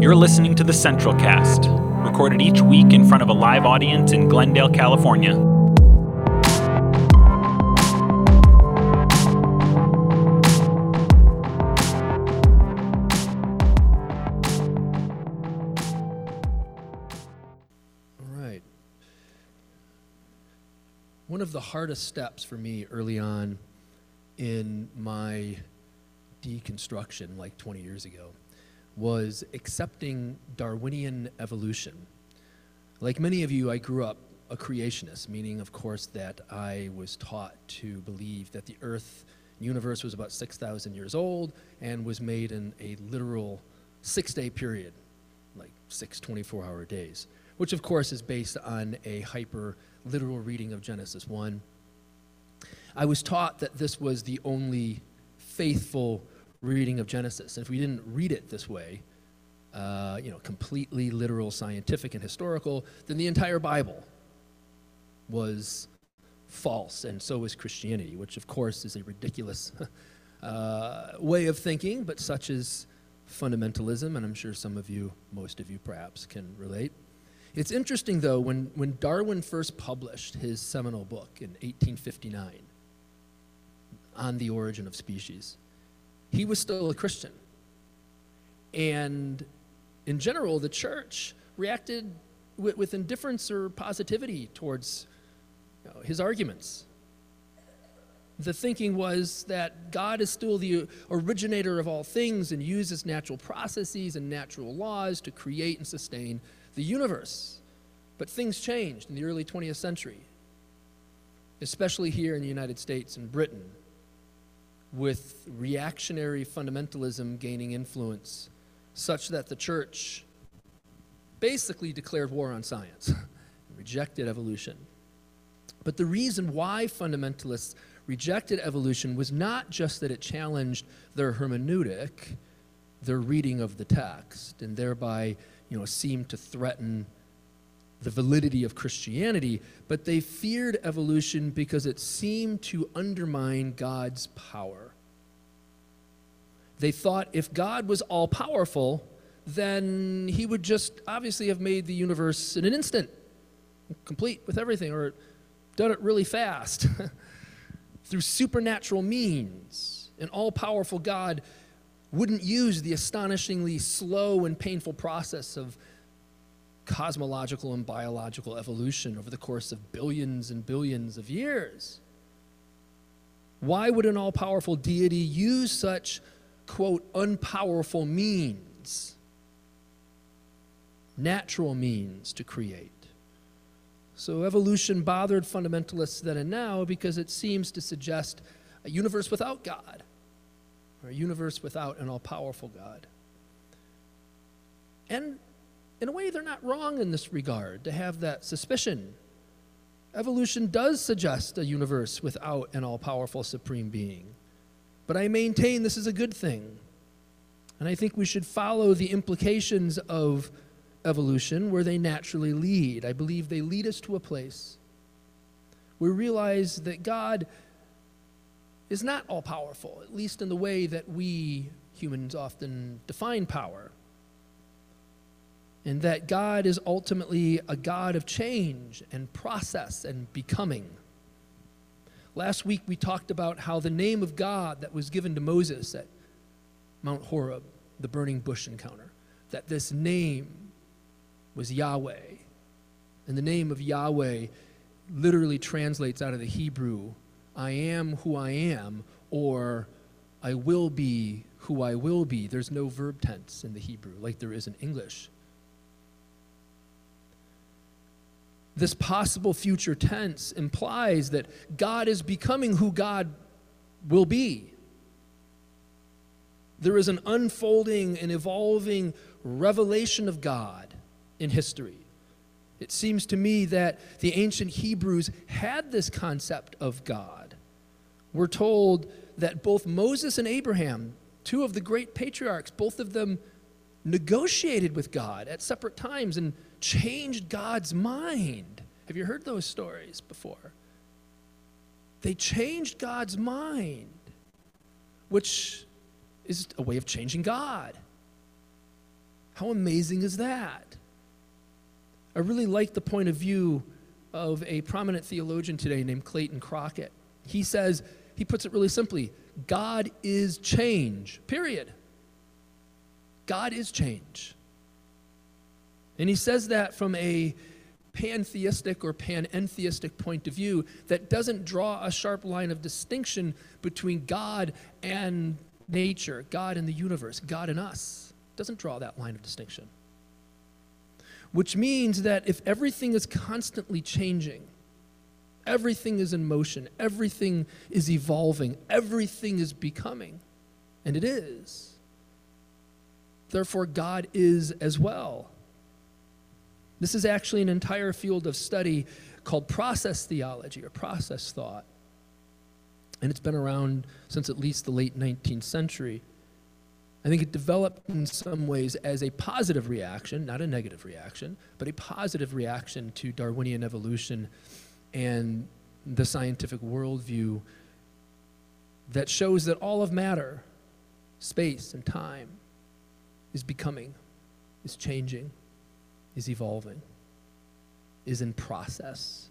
You're listening to the Central Cast, recorded each week in front of a live audience in Glendale, California. All right. One of the hardest steps for me early on in my deconstruction, like 20 years ago, was accepting Darwinian evolution. Like many of you, I grew up a creationist, meaning, of course, that I was taught to believe that the Earth universe was about 6,000 years old and was made in a literal six day period, like six 24 hour days, which, of course, is based on a hyper literal reading of Genesis 1. I was taught that this was the only faithful reading of Genesis. And if we didn't read it this way, uh, you know, completely literal, scientific, and historical, then the entire Bible was false, and so is Christianity, which, of course, is a ridiculous uh, way of thinking, but such is fundamentalism, and I'm sure some of you, most of you perhaps, can relate. It's interesting, though, when, when Darwin first published his seminal book in 1859 on the origin of species, he was still a Christian. And in general, the church reacted with, with indifference or positivity towards you know, his arguments. The thinking was that God is still the originator of all things and uses natural processes and natural laws to create and sustain the universe. But things changed in the early 20th century, especially here in the United States and Britain with reactionary fundamentalism gaining influence, such that the church basically declared war on science and rejected evolution. But the reason why fundamentalists rejected evolution was not just that it challenged their hermeneutic, their reading of the text, and thereby, you know, seemed to threaten the validity of Christianity, but they feared evolution because it seemed to undermine God's power. They thought if God was all powerful, then he would just obviously have made the universe in an instant, complete with everything, or done it really fast through supernatural means. An all powerful God wouldn't use the astonishingly slow and painful process of cosmological and biological evolution over the course of billions and billions of years. Why would an all powerful deity use such, quote, unpowerful means, natural means to create? So evolution bothered fundamentalists then and now because it seems to suggest a universe without God, or a universe without an all powerful God. And in a way, they're not wrong in this regard to have that suspicion. Evolution does suggest a universe without an all powerful supreme being. But I maintain this is a good thing. And I think we should follow the implications of evolution where they naturally lead. I believe they lead us to a place where we realize that God is not all powerful, at least in the way that we humans often define power and that God is ultimately a God of change and process and becoming. Last week we talked about how the name of God that was given to Moses at Mount Horeb, the burning bush encounter, that this name was Yahweh. And the name of Yahweh literally translates out of the Hebrew, I am who I am, or I will be who I will be. There's no verb tense in the Hebrew like there is in English. This possible future tense implies that God is becoming who God will be. There is an unfolding and evolving revelation of God in history. It seems to me that the ancient Hebrews had this concept of God. We're told that both Moses and Abraham, two of the great patriarchs, both of them negotiated with God at separate times and changed God's mind. Have you heard those stories before? They changed God's mind, which is a way of changing God. How amazing is that? I really like the point of view of a prominent theologian today named Clayton Crockett. He says, he puts it really simply God is change, period. God is change. And he says that from a pantheistic or panentheistic point of view that doesn't draw a sharp line of distinction between God and nature, God and the universe, God and us. Doesn't draw that line of distinction. Which means that if everything is constantly changing, everything is in motion, everything is evolving, everything is becoming, and it is. Therefore, God is as well. This is actually an entire field of study called process theology or process thought. And it's been around since at least the late 19th century. I think it developed in some ways as a positive reaction, not a negative reaction, but a positive reaction to Darwinian evolution and the scientific worldview that shows that all of matter, space and time, is becoming, is changing, is evolving, is in process.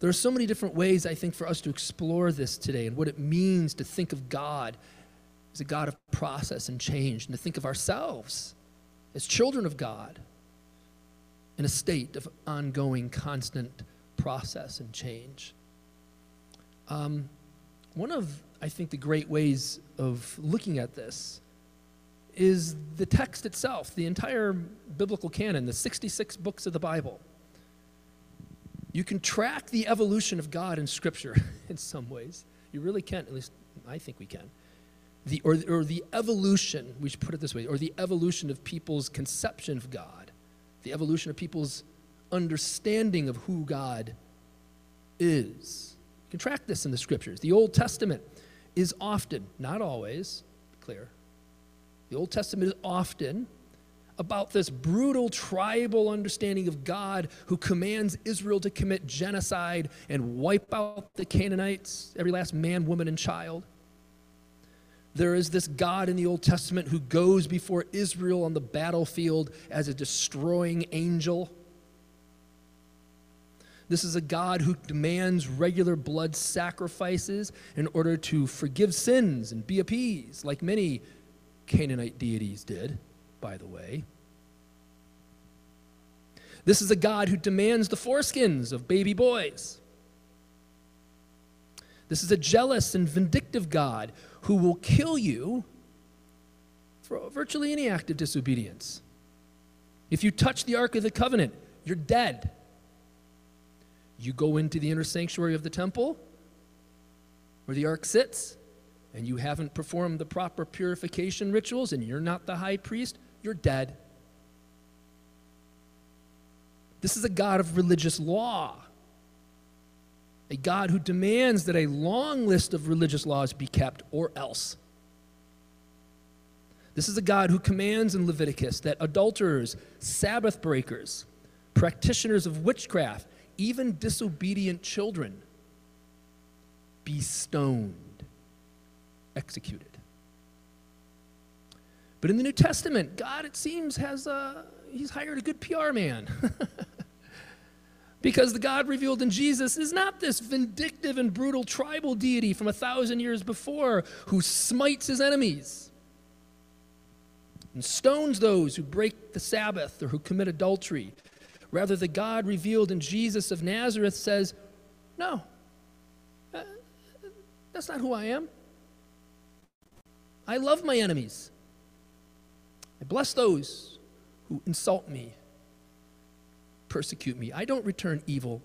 There are so many different ways, I think, for us to explore this today and what it means to think of God as a God of process and change, and to think of ourselves as children of God in a state of ongoing, constant process and change. Um, one of, I think, the great ways of looking at this is the text itself, the entire biblical canon, the 66 books of the Bible. You can track the evolution of God in Scripture in some ways. You really can, at least I think we can. The, or, or the evolution, we should put it this way, or the evolution of people's conception of God, the evolution of people's understanding of who God is. You can track this in the Scriptures. The Old Testament is often, not always, clear, the Old Testament is often about this brutal tribal understanding of God who commands Israel to commit genocide and wipe out the Canaanites, every last man, woman, and child. There is this God in the Old Testament who goes before Israel on the battlefield as a destroying angel. This is a God who demands regular blood sacrifices in order to forgive sins and be appeased, like many Canaanite deities did, by the way. This is a God who demands the foreskins of baby boys. This is a jealous and vindictive God who will kill you for virtually any act of disobedience. If you touch the Ark of the Covenant, you're dead. You go into the inner sanctuary of the temple where the Ark sits, and you haven't performed the proper purification rituals and you're not the high priest, you're dead. This is a God of religious law, a God who demands that a long list of religious laws be kept or else. This is a God who commands in Leviticus that adulterers, Sabbath breakers, practitioners of witchcraft, even disobedient children be stoned executed. But in the New Testament, God, it seems, has a, he's hired a good PR man. because the God revealed in Jesus is not this vindictive and brutal tribal deity from a thousand years before who smites his enemies and stones those who break the Sabbath or who commit adultery. Rather, the God revealed in Jesus of Nazareth says, No, uh, that's not who I am. I love my enemies. I bless those who insult me, persecute me. I don't return evil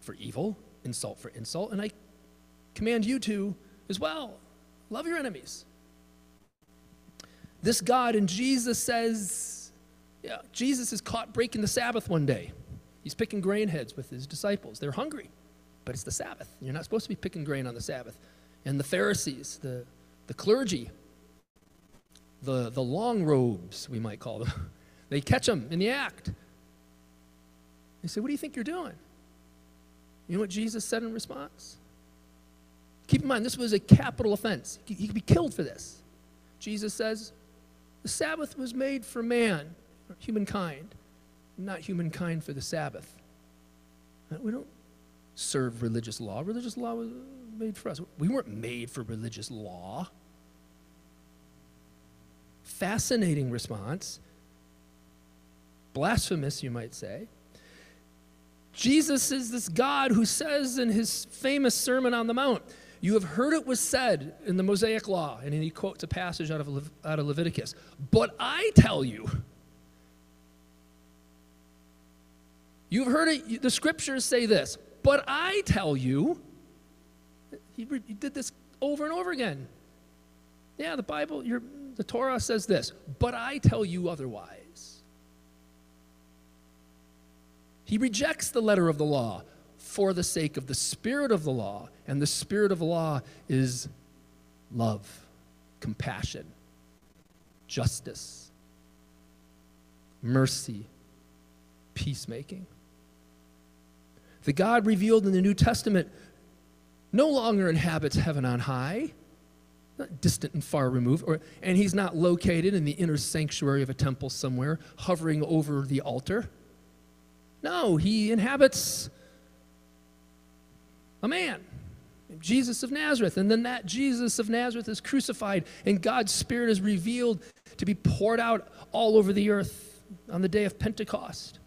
for evil, insult for insult, and I command you to as well. Love your enemies. This God and Jesus says, yeah, Jesus is caught breaking the Sabbath one day. He's picking grain heads with his disciples. They're hungry, but it's the Sabbath. You're not supposed to be picking grain on the Sabbath. And the Pharisees, the, the clergy, the, the long robes, we might call them. they catch them in the act. They say, What do you think you're doing? You know what Jesus said in response? Keep in mind, this was a capital offense. He could be killed for this. Jesus says, The Sabbath was made for man, humankind, not humankind for the Sabbath. We don't serve religious law. Religious law was made for us. We weren't made for religious law. Fascinating response. Blasphemous, you might say. Jesus is this God who says in his famous Sermon on the Mount, You have heard it was said in the Mosaic Law, and he quotes a passage out of, Le- out of Leviticus, but I tell you, you've heard it, the scriptures say this, but I tell you, he, did this over and over again. Yeah, the Bible, your, the Torah says this, but I tell you otherwise. He rejects the letter of the law for the sake of the spirit of the law. And the spirit of the law is love, compassion, justice, mercy, peacemaking. The God revealed in the New Testament no longer inhabits heaven on high, not distant and far removed, or, and he's not located in the inner sanctuary of a temple somewhere, hovering over the altar. No, he inhabits a man, Jesus of Nazareth. And then that Jesus of Nazareth is crucified, and God's Spirit is revealed to be poured out all over the earth on the day of Pentecost.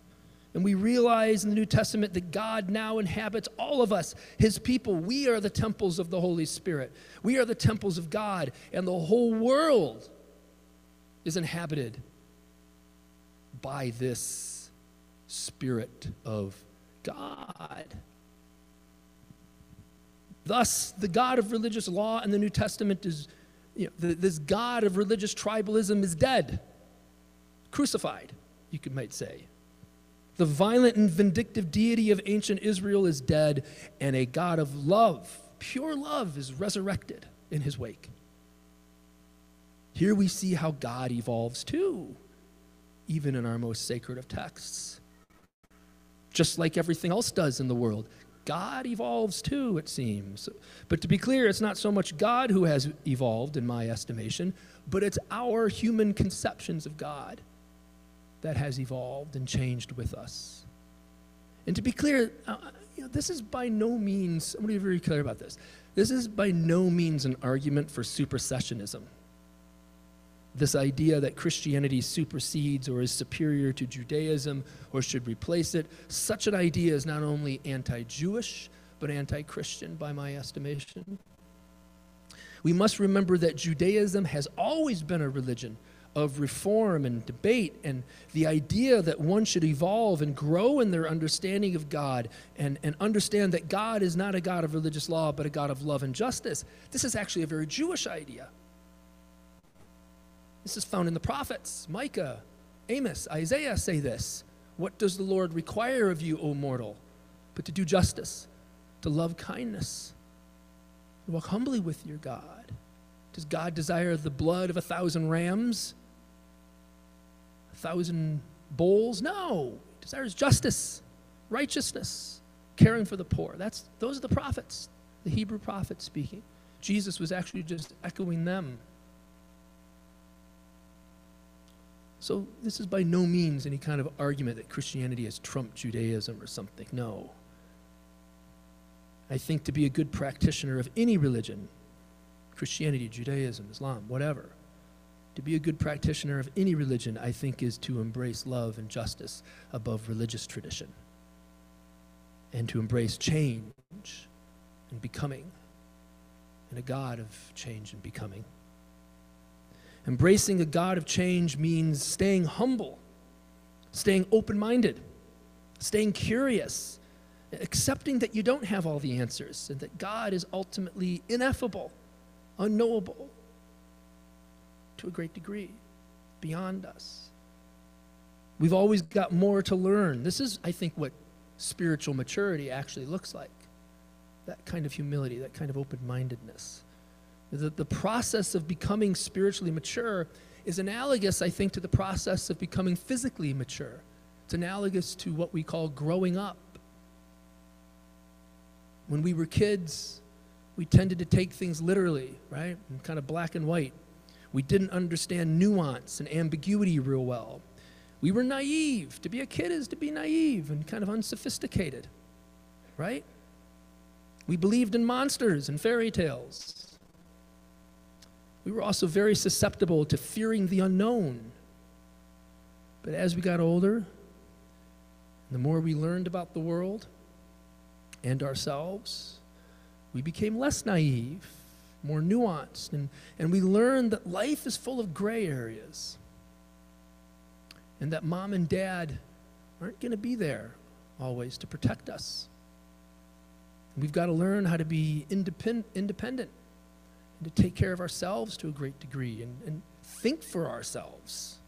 And we realize in the New Testament that God now inhabits all of us, his people. We are the temples of the Holy Spirit. We are the temples of God, and the whole world is inhabited by this Spirit of God. Thus, the God of religious law in the New Testament is, you know, this God of religious tribalism is dead, crucified, you could, might say. The violent and vindictive deity of ancient Israel is dead, and a God of love, pure love, is resurrected in his wake. Here we see how God evolves too, even in our most sacred of texts just like everything else does in the world. God evolves too, it seems. But to be clear, it's not so much God who has evolved, in my estimation, but it's our human conceptions of God that has evolved and changed with us. And to be clear, uh, you know, this is by no means, I'm going to be very clear about this. This is by no means an argument for supersessionism this idea that Christianity supersedes or is superior to Judaism or should replace it. Such an idea is not only anti Jewish, but anti Christian by my estimation. We must remember that Judaism has always been a religion of reform and debate, and the idea that one should evolve and grow in their understanding of God and, and understand that God is not a God of religious law, but a God of love and justice. This is actually a very Jewish idea. This is found in the prophets. Micah, Amos, Isaiah say this. What does the Lord require of you, O mortal? But to do justice, to love kindness, to walk humbly with your God. Does God desire the blood of a thousand rams? Thousand bowls. No. He desires justice, righteousness, caring for the poor. That's, those are the prophets, the Hebrew prophets speaking. Jesus was actually just echoing them. So, this is by no means any kind of argument that Christianity has trumped Judaism or something. No. I think to be a good practitioner of any religion, Christianity, Judaism, Islam, whatever, to be a good practitioner of any religion, I think, is to embrace love and justice above religious tradition and to embrace change and becoming and a God of change and becoming. Embracing a God of change means staying humble, staying open minded, staying curious, accepting that you don't have all the answers and that God is ultimately ineffable, unknowable to a great degree, beyond us. We've always got more to learn. This is, I think, what spiritual maturity actually looks like that kind of humility, that kind of open mindedness. The, the process of becoming spiritually mature is analogous, I think, to the process of becoming physically mature. It's analogous to what we call growing up. When we were kids, we tended to take things literally, right? And kind of black and white. We didn't understand nuance and ambiguity real well. We were naive. To be a kid is to be naive and kind of unsophisticated, right? We believed in monsters and fairy tales. We were also very susceptible to fearing the unknown. But as we got older, the more we learned about the world and ourselves, we became less naive, more nuanced, and, and we learn that life is full of gray areas and that mom and dad aren't going to be there always to protect us. We've got to learn how to be independent, independent and to take care of ourselves to a great degree and, and think for ourselves.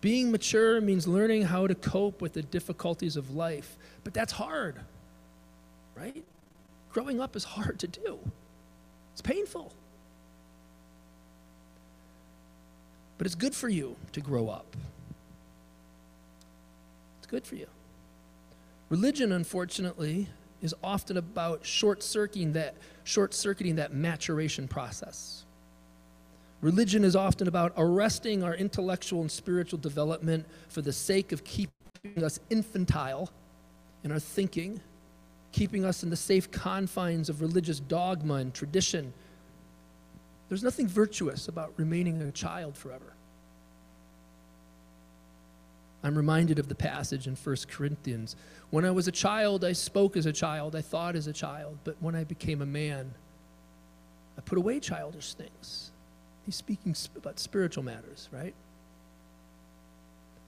Being mature means learning how to cope with the difficulties of life, but that's hard, right? Growing up is hard to do, it's painful. But it's good for you to grow up. It's good for you. Religion, unfortunately, is often about short circuiting that, short circuiting that maturation process. Religion is often about arresting our intellectual and spiritual development for the sake of keeping us infantile in our thinking, keeping us in the safe confines of religious dogma and tradition there's nothing virtuous about remaining a child forever. I'm reminded of the passage in 1 Corinthians. When I was a child, I spoke as a child, I thought as a child, but when I became a man, I put away childish things. He's speaking about spiritual matters, right?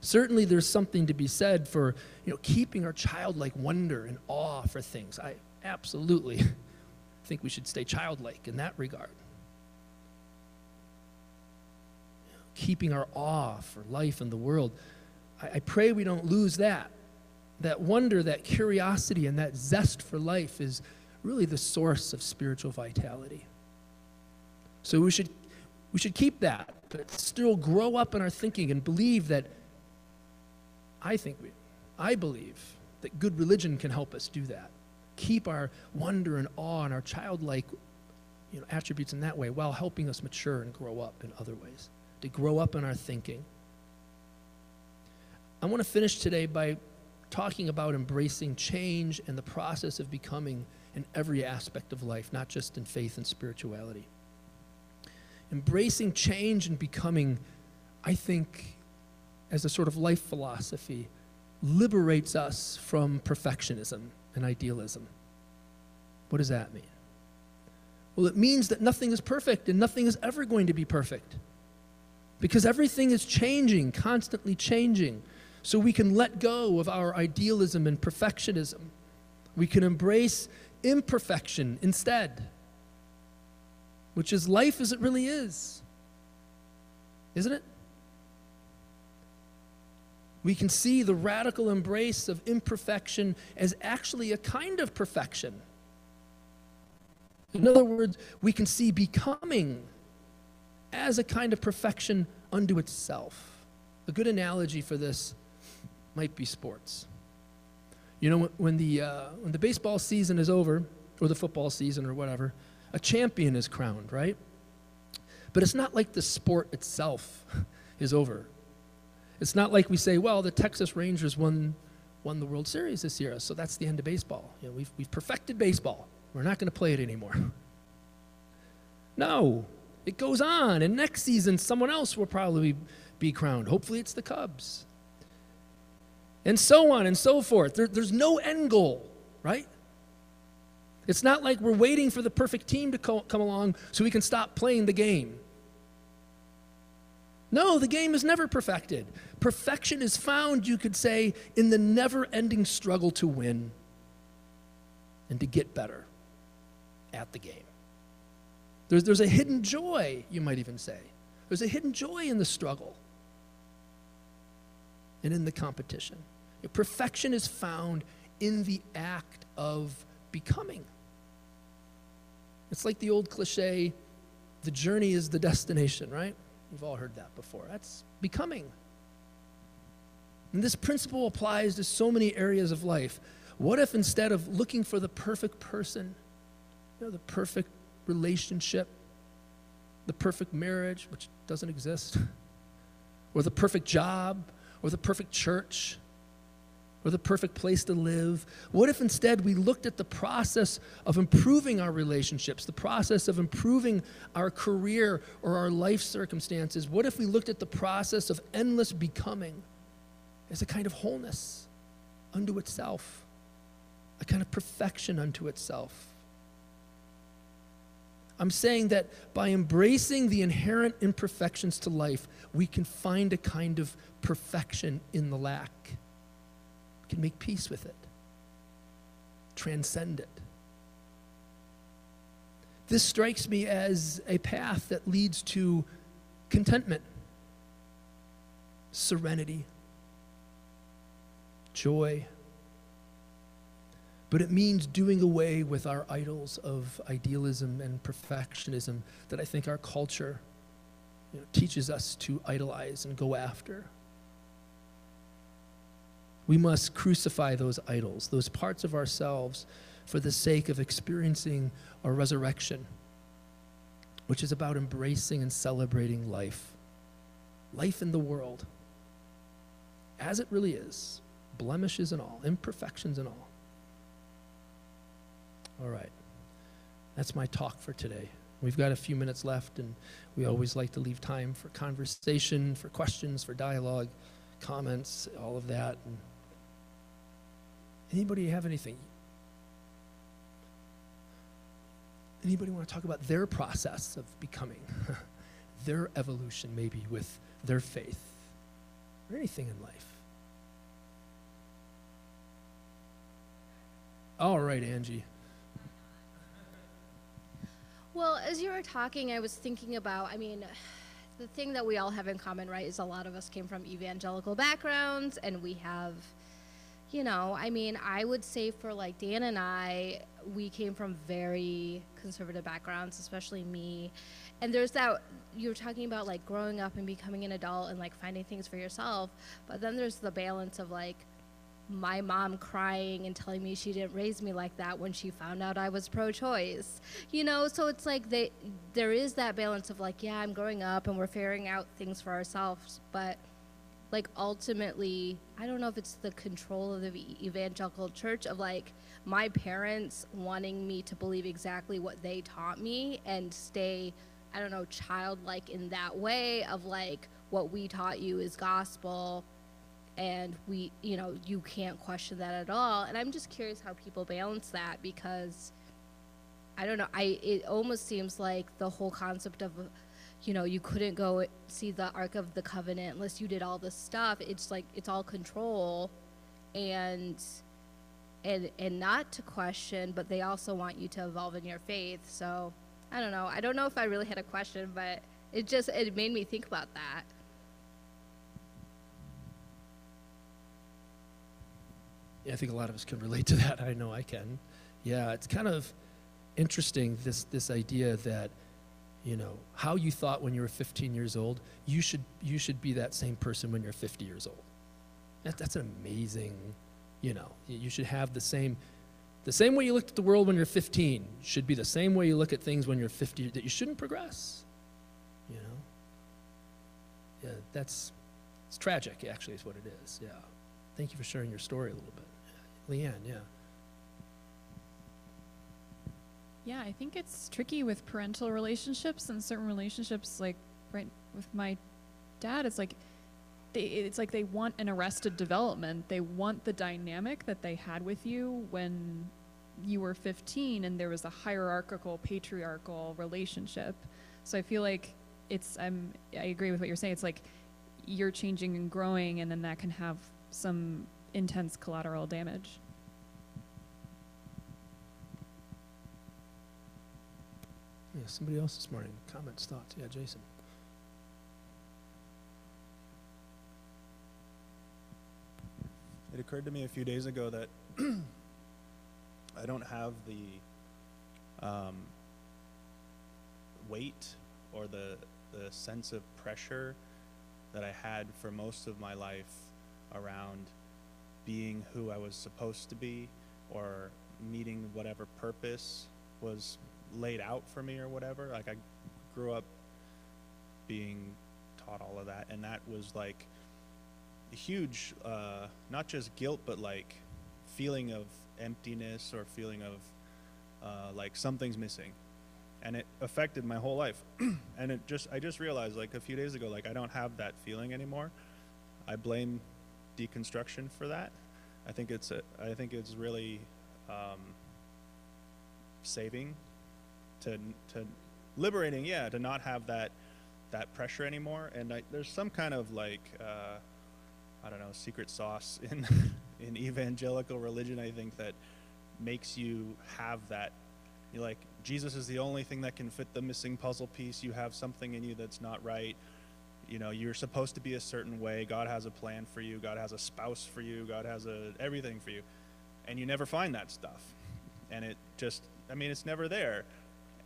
Certainly, there's something to be said for you know, keeping our childlike wonder and awe for things. I absolutely think we should stay childlike in that regard. keeping our awe for life and the world. I, I pray we don't lose that. That wonder, that curiosity, and that zest for life is really the source of spiritual vitality. So we should, we should keep that, but still grow up in our thinking and believe that I think we, I believe that good religion can help us do that. Keep our wonder and awe and our childlike you know, attributes in that way while helping us mature and grow up in other ways to grow up in our thinking. I want to finish today by talking about embracing change and the process of becoming in every aspect of life, not just in faith and spirituality. Embracing change and becoming, I think, as a sort of life philosophy, liberates us from perfectionism and idealism. What does that mean? Well, it means that nothing is perfect and nothing is ever going to be perfect because everything is changing, constantly changing. So we can let go of our idealism and perfectionism. We can embrace imperfection instead, which is life as it really is. Isn't it? We can see the radical embrace of imperfection as actually a kind of perfection. In other words, we can see becoming as a kind of perfection unto itself. A good analogy for this might be sports. You know, when the, uh, when the baseball season is over, or the football season, or whatever, a champion is crowned, right? But it's not like the sport itself is over. It's not like we say, well, the Texas Rangers won, won the World Series this year, so that's the end of baseball. You know, we've, we've perfected baseball. We're not going to play it anymore. No, it goes on, and next season, someone else will probably be crowned. Hopefully, it's the Cubs. And so on and so forth. There, there's no end goal, right? It's not like we're waiting for the perfect team to co- come along so we can stop playing the game. No, the game is never perfected. Perfection is found, you could say, in the never ending struggle to win and to get better at the game. There's, there's a hidden joy, you might even say. There's a hidden joy in the struggle and in the competition. Perfection is found in the act of becoming. It's like the old cliche the journey is the destination, right? You've all heard that before. That's becoming. And this principle applies to so many areas of life. What if instead of looking for the perfect person, you know, the perfect relationship. the perfect marriage, which doesn't exist, or the perfect job, or the perfect church, or the perfect place to live? What if instead we looked at the process of improving our relationships, the process of improving our career or our life circumstances? What if we looked at the process of endless becoming as a kind of wholeness unto itself, a kind of perfection unto itself? I'm saying that by embracing the inherent imperfections to life, we can find a kind of perfection in the lack. We can make peace with it, transcend it. This strikes me as a path that leads to contentment, serenity, joy but it means doing away with our idols of idealism and perfectionism that I think our culture you know, teaches us to idolize and go after. We must crucify those idols, those parts of ourselves, for the sake of experiencing a resurrection, which is about embracing and celebrating life. Life in the world, as it really is, blemishes and all, imperfections and all. All right. That's my talk for today. We've got a few minutes left, and we always like to leave time for conversation, for questions, for dialogue, comments, all of that. And anybody have anything? Anybody want to talk about their process of becoming, their evolution, maybe with their faith, or anything in life? All right, Angie. Well, as you were talking, I was thinking about, I mean, the thing that we all have in common, right, is a lot of us came from evangelical backgrounds and we have, you know, I mean, I would say for like Dan and I, we came from very conservative backgrounds, especially me. And there's that, you were talking about like growing up and becoming an adult and like finding things for yourself. But then there's the balance of like, my mom crying and telling me she didn't raise me like that when she found out I was pro-choice. You know, so it's like they there is that balance of like, yeah, I'm growing up and we're figuring out things for ourselves, but like ultimately, I don't know if it's the control of the evangelical church of like my parents wanting me to believe exactly what they taught me and stay I don't know, childlike in that way of like what we taught you is gospel and we you know you can't question that at all. And i'm just curious how people balance that because i don't know i it almost seems like the whole concept of you know you couldn't go see the ark of the covenant unless you did all this stuff. It's like it's all control and and and not to question but they also want you to evolve in your faith. So i don't know. I don't know if i really had a question but it just it made me think about that I think a lot of us can relate to that. I know I can. Yeah, it's kind of interesting this this idea that you know how you thought when you were 15 years old, you should you should be that same person when you're 50 years old. That, that's an amazing, you know, you should have the same the same way you looked at the world when you're 15 should be the same way you look at things when you're 50 that you shouldn't progress. You know? Yeah, that's it's tragic actually is what it is. Yeah. Thank you for sharing your story a little bit. Leanne, yeah. Yeah, I think it's tricky with parental relationships and certain relationships, like right with my dad. It's like they, it's like they want an arrested development. They want the dynamic that they had with you when you were 15 and there was a hierarchical, patriarchal relationship. So I feel like it's I'm I agree with what you're saying. It's like you're changing and growing, and then that can have some intense collateral damage. Yeah, somebody else this morning. Comments, thoughts? Yeah, Jason. It occurred to me a few days ago that I don't have the um, weight or the the sense of pressure that I had for most of my life around being who I was supposed to be or meeting whatever purpose was laid out for me or whatever. Like I grew up being taught all of that, and that was like huge, uh, not just guilt, but like feeling of emptiness or feeling of uh, like something's missing, and it affected my whole life. and it just, I just realized like a few days ago, like I don't have that feeling anymore. I blame deconstruction for that. I think it's, a, I think it's really um, saving to to liberating yeah to not have that that pressure anymore. And I, there's some kind of like uh, i don't know secret sauce in in evangelical religion i think that makes you have that you're like jesus is the only thing that can fit the missing puzzle piece. You have something in you that's not right you know you're supposed to be a certain way. God has a plan for you. God has a spouse for you. God has a everything for you. And you never find that stuff. And it just i mean it's never there.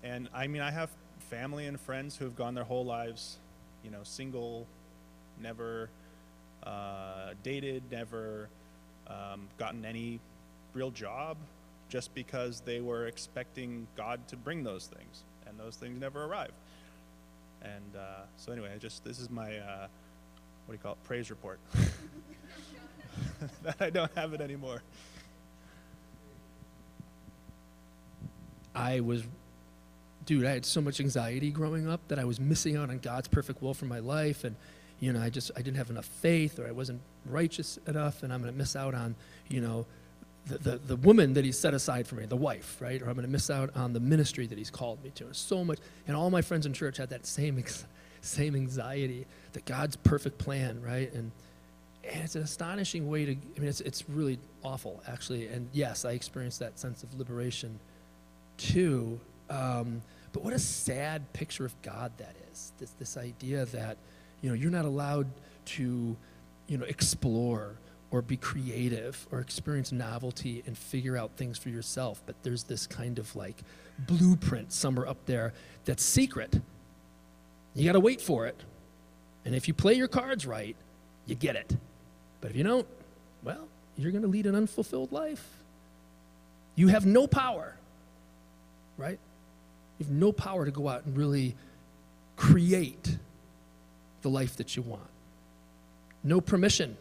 And i mean i have family and friends who have gone their whole lives you know single never uh, dated never um, gotten any real job just because they were expecting god to bring those things. And those things never arrived and uh, so anyway I just this is my uh, what do you call it? Praise report. That i don't have it anymore. I was, dude, I had so much anxiety growing up that I was missing out on God's perfect will for my life. And, you know, I just, I didn't have enough faith or I wasn't righteous enough and I'm to miss out on, you know, the, the, the woman that he's set aside for me, the wife, right? Or I'm going to miss out on the ministry that he's called me to. And so much, and all my friends in church had that same, same anxiety, that God's perfect plan, right? And, and it's an astonishing way to, I mean, it's, it's really awful, actually. And yes, I experienced that sense of liberation too. Um, but what a sad picture of God that is. This, this idea that, you know, you're not allowed to, you know, explore or be creative or experience novelty and figure out things for yourself. But there's this kind of like blueprint somewhere up there that's secret. You got to wait for it. And if you play your cards right, you get it. But if you don't, well, you're going to lead an unfulfilled life. You have no power right? You have no power to go out and really create the life that you want. No permission.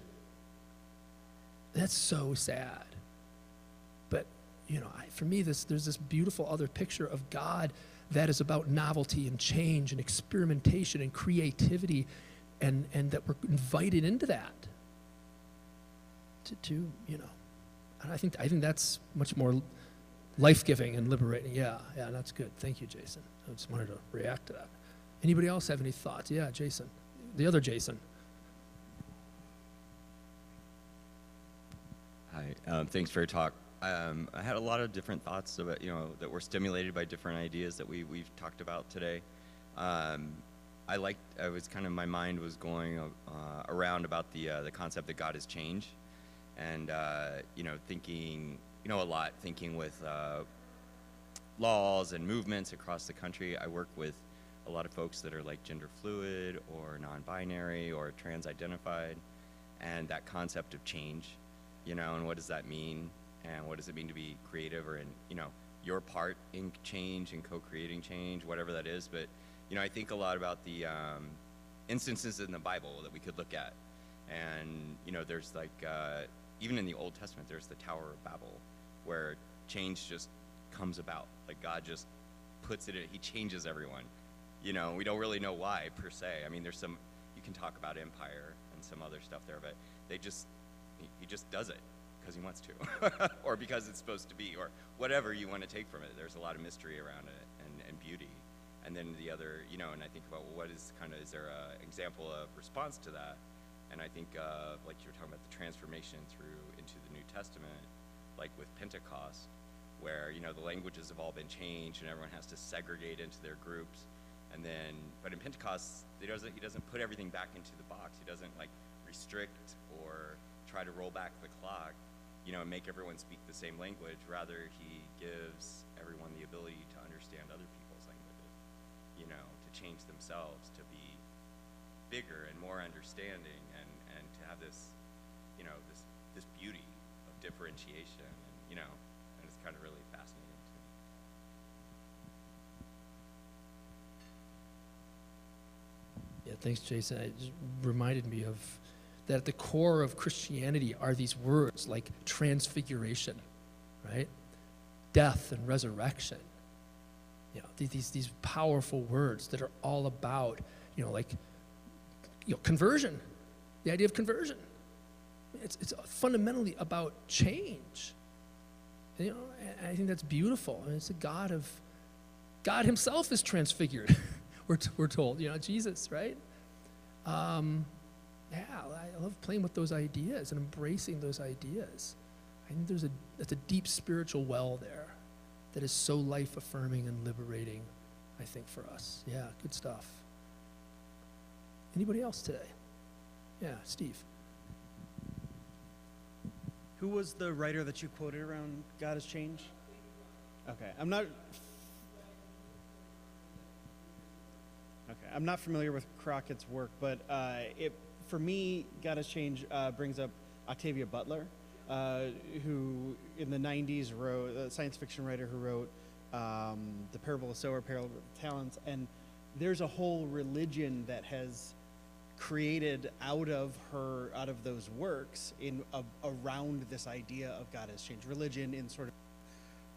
That's so sad. But, you know, I, for me, this, there's this beautiful other picture of God that is about novelty and change and experimentation and creativity, and, and that we're invited into that. To, to you know, and I think, I think that's much more life giving and liberating. Yeah, yeah, that's good. Thank you, Jason. I just wanted to react to that. Anybody else have any thoughts? Yeah, Jason. The other Jason. Hi, um, thanks for your talk. Um, I had a lot of different thoughts about, you know, that were stimulated by different ideas that we, we've talked about today. Um, I liked, I was kind of, my mind was going uh, around about the, uh, the concept that God is change and, uh, you know, thinking, you know, a lot, thinking with uh, laws and movements across the country. I work with a lot of folks that are like gender fluid or non-binary or trans-identified and that concept of change you know and what does that mean? And what does it mean to be creative or in you know your part in change and co-creating change whatever that is. But you know i think a lot about the um, instances in the bible that we could look at. And you know there's like uh, even in the old testament there's the tower of babel where change just comes about. Like god just puts it in he changes everyone. You know we don't really know why per se. I mean there's some you can talk about empire and some other stuff there but they just he, just does it because he wants to or because it's supposed to be or whatever you want to take from it. There's a lot of mystery around it and, and beauty. And then the other you know and i think about well, what is kind of is there an example of response to that? And i think uh, like you were talking about the transformation through into the new testament like with pentecost where you know the languages have all been changed and everyone has to segregate into their groups. And then but in pentecost he doesn't he doesn't put everything back into the box. He doesn't like restrict or try to roll back the clock you know and make everyone speak the same language rather he gives everyone the ability to understand other people's languages you know to change themselves to be bigger and more understanding and and to have this you know this this beauty of differentiation and you know and it's kind of really fascinating to me Yeah, thanks, Jason. It reminded me of that at the core of Christianity are these words like transfiguration, right? Death and resurrection. You know, these, these, powerful words that are all about, you know, like, you know, conversion, the idea of conversion. It's, it's fundamentally about change. And, you know, I think that's beautiful. And it's a God of, God Himself is transfigured. we're, we're told, you know, Jesus, right? Um, yeah, I love playing with those ideas and embracing those ideas. I think there's a that's a deep spiritual well there that is so life affirming and liberating, I think, for us. Yeah, good stuff. Anybody else today? Yeah, Steve. Who was the writer that you quoted around God has changed? Okay, I'm not. Okay, I'm not familiar with Crockett's work, but uh, it for me, God has changed uh, brings up Octavia Butler, uh, who in the 90s wrote a science fiction writer who wrote um, the Parable of Sower, Parable of Talents, and there's a whole religion that has created out of her out of those works in a, around this idea of God has changed religion in sort of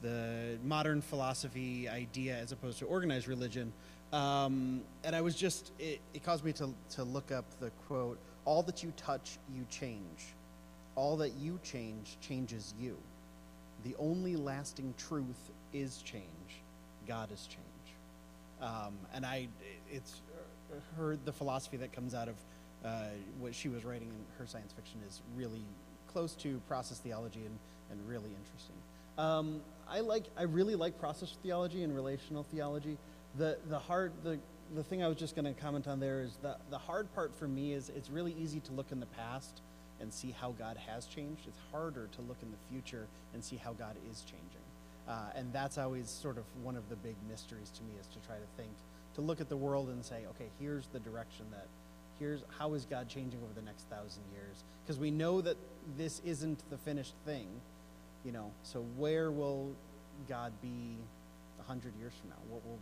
the modern philosophy idea as opposed to organized religion. Um, and I was just, it, it caused me to, to look up the quote All that you touch, you change. All that you change changes you. The only lasting truth is change. God is change. Um, and I, it's her, the philosophy that comes out of uh, what she was writing in her science fiction is really close to process theology and, and really interesting. Um, I like, I really like process theology and relational theology. The, the hard, the, the thing I was just going to comment on there is the, the hard part for me is it's really easy to look in the past and see how God has changed. It's harder to look in the future and see how God is changing. Uh, and that's always sort of one of the big mysteries to me is to try to think, to look at the world and say, okay, here's the direction that, here's how is God changing over the next thousand years? Because we know that this isn't the finished thing, you know. So where will God be a hundred years from now? What will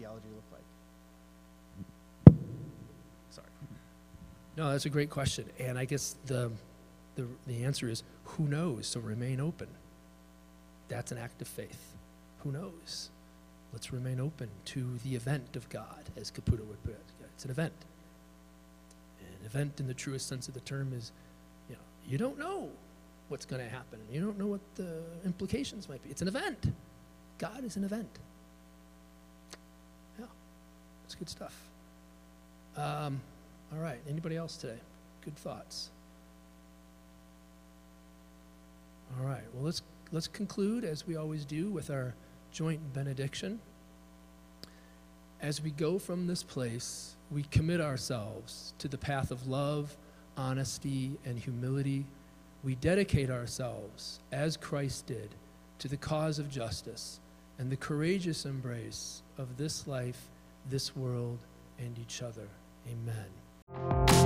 theology look like? Sorry. No, that's a great question. And I guess the, the, the answer is who knows? So remain open. That's an act of faith. Who knows? Let's remain open to the event of God, as Caputo would put it. It's an event. An event, in the truest sense of the term, is you know you don't know what's going to happen. You don't know what the implications might be. It's an event. God is an event. That's good stuff. Um, all right. Anybody else today? Good thoughts. All right. Well, let's let's conclude as we always do with our joint benediction. As we go from this place, we commit ourselves to the path of love, honesty, and humility. We dedicate ourselves, as Christ did, to the cause of justice and the courageous embrace of this life, this world, and each other. Amen.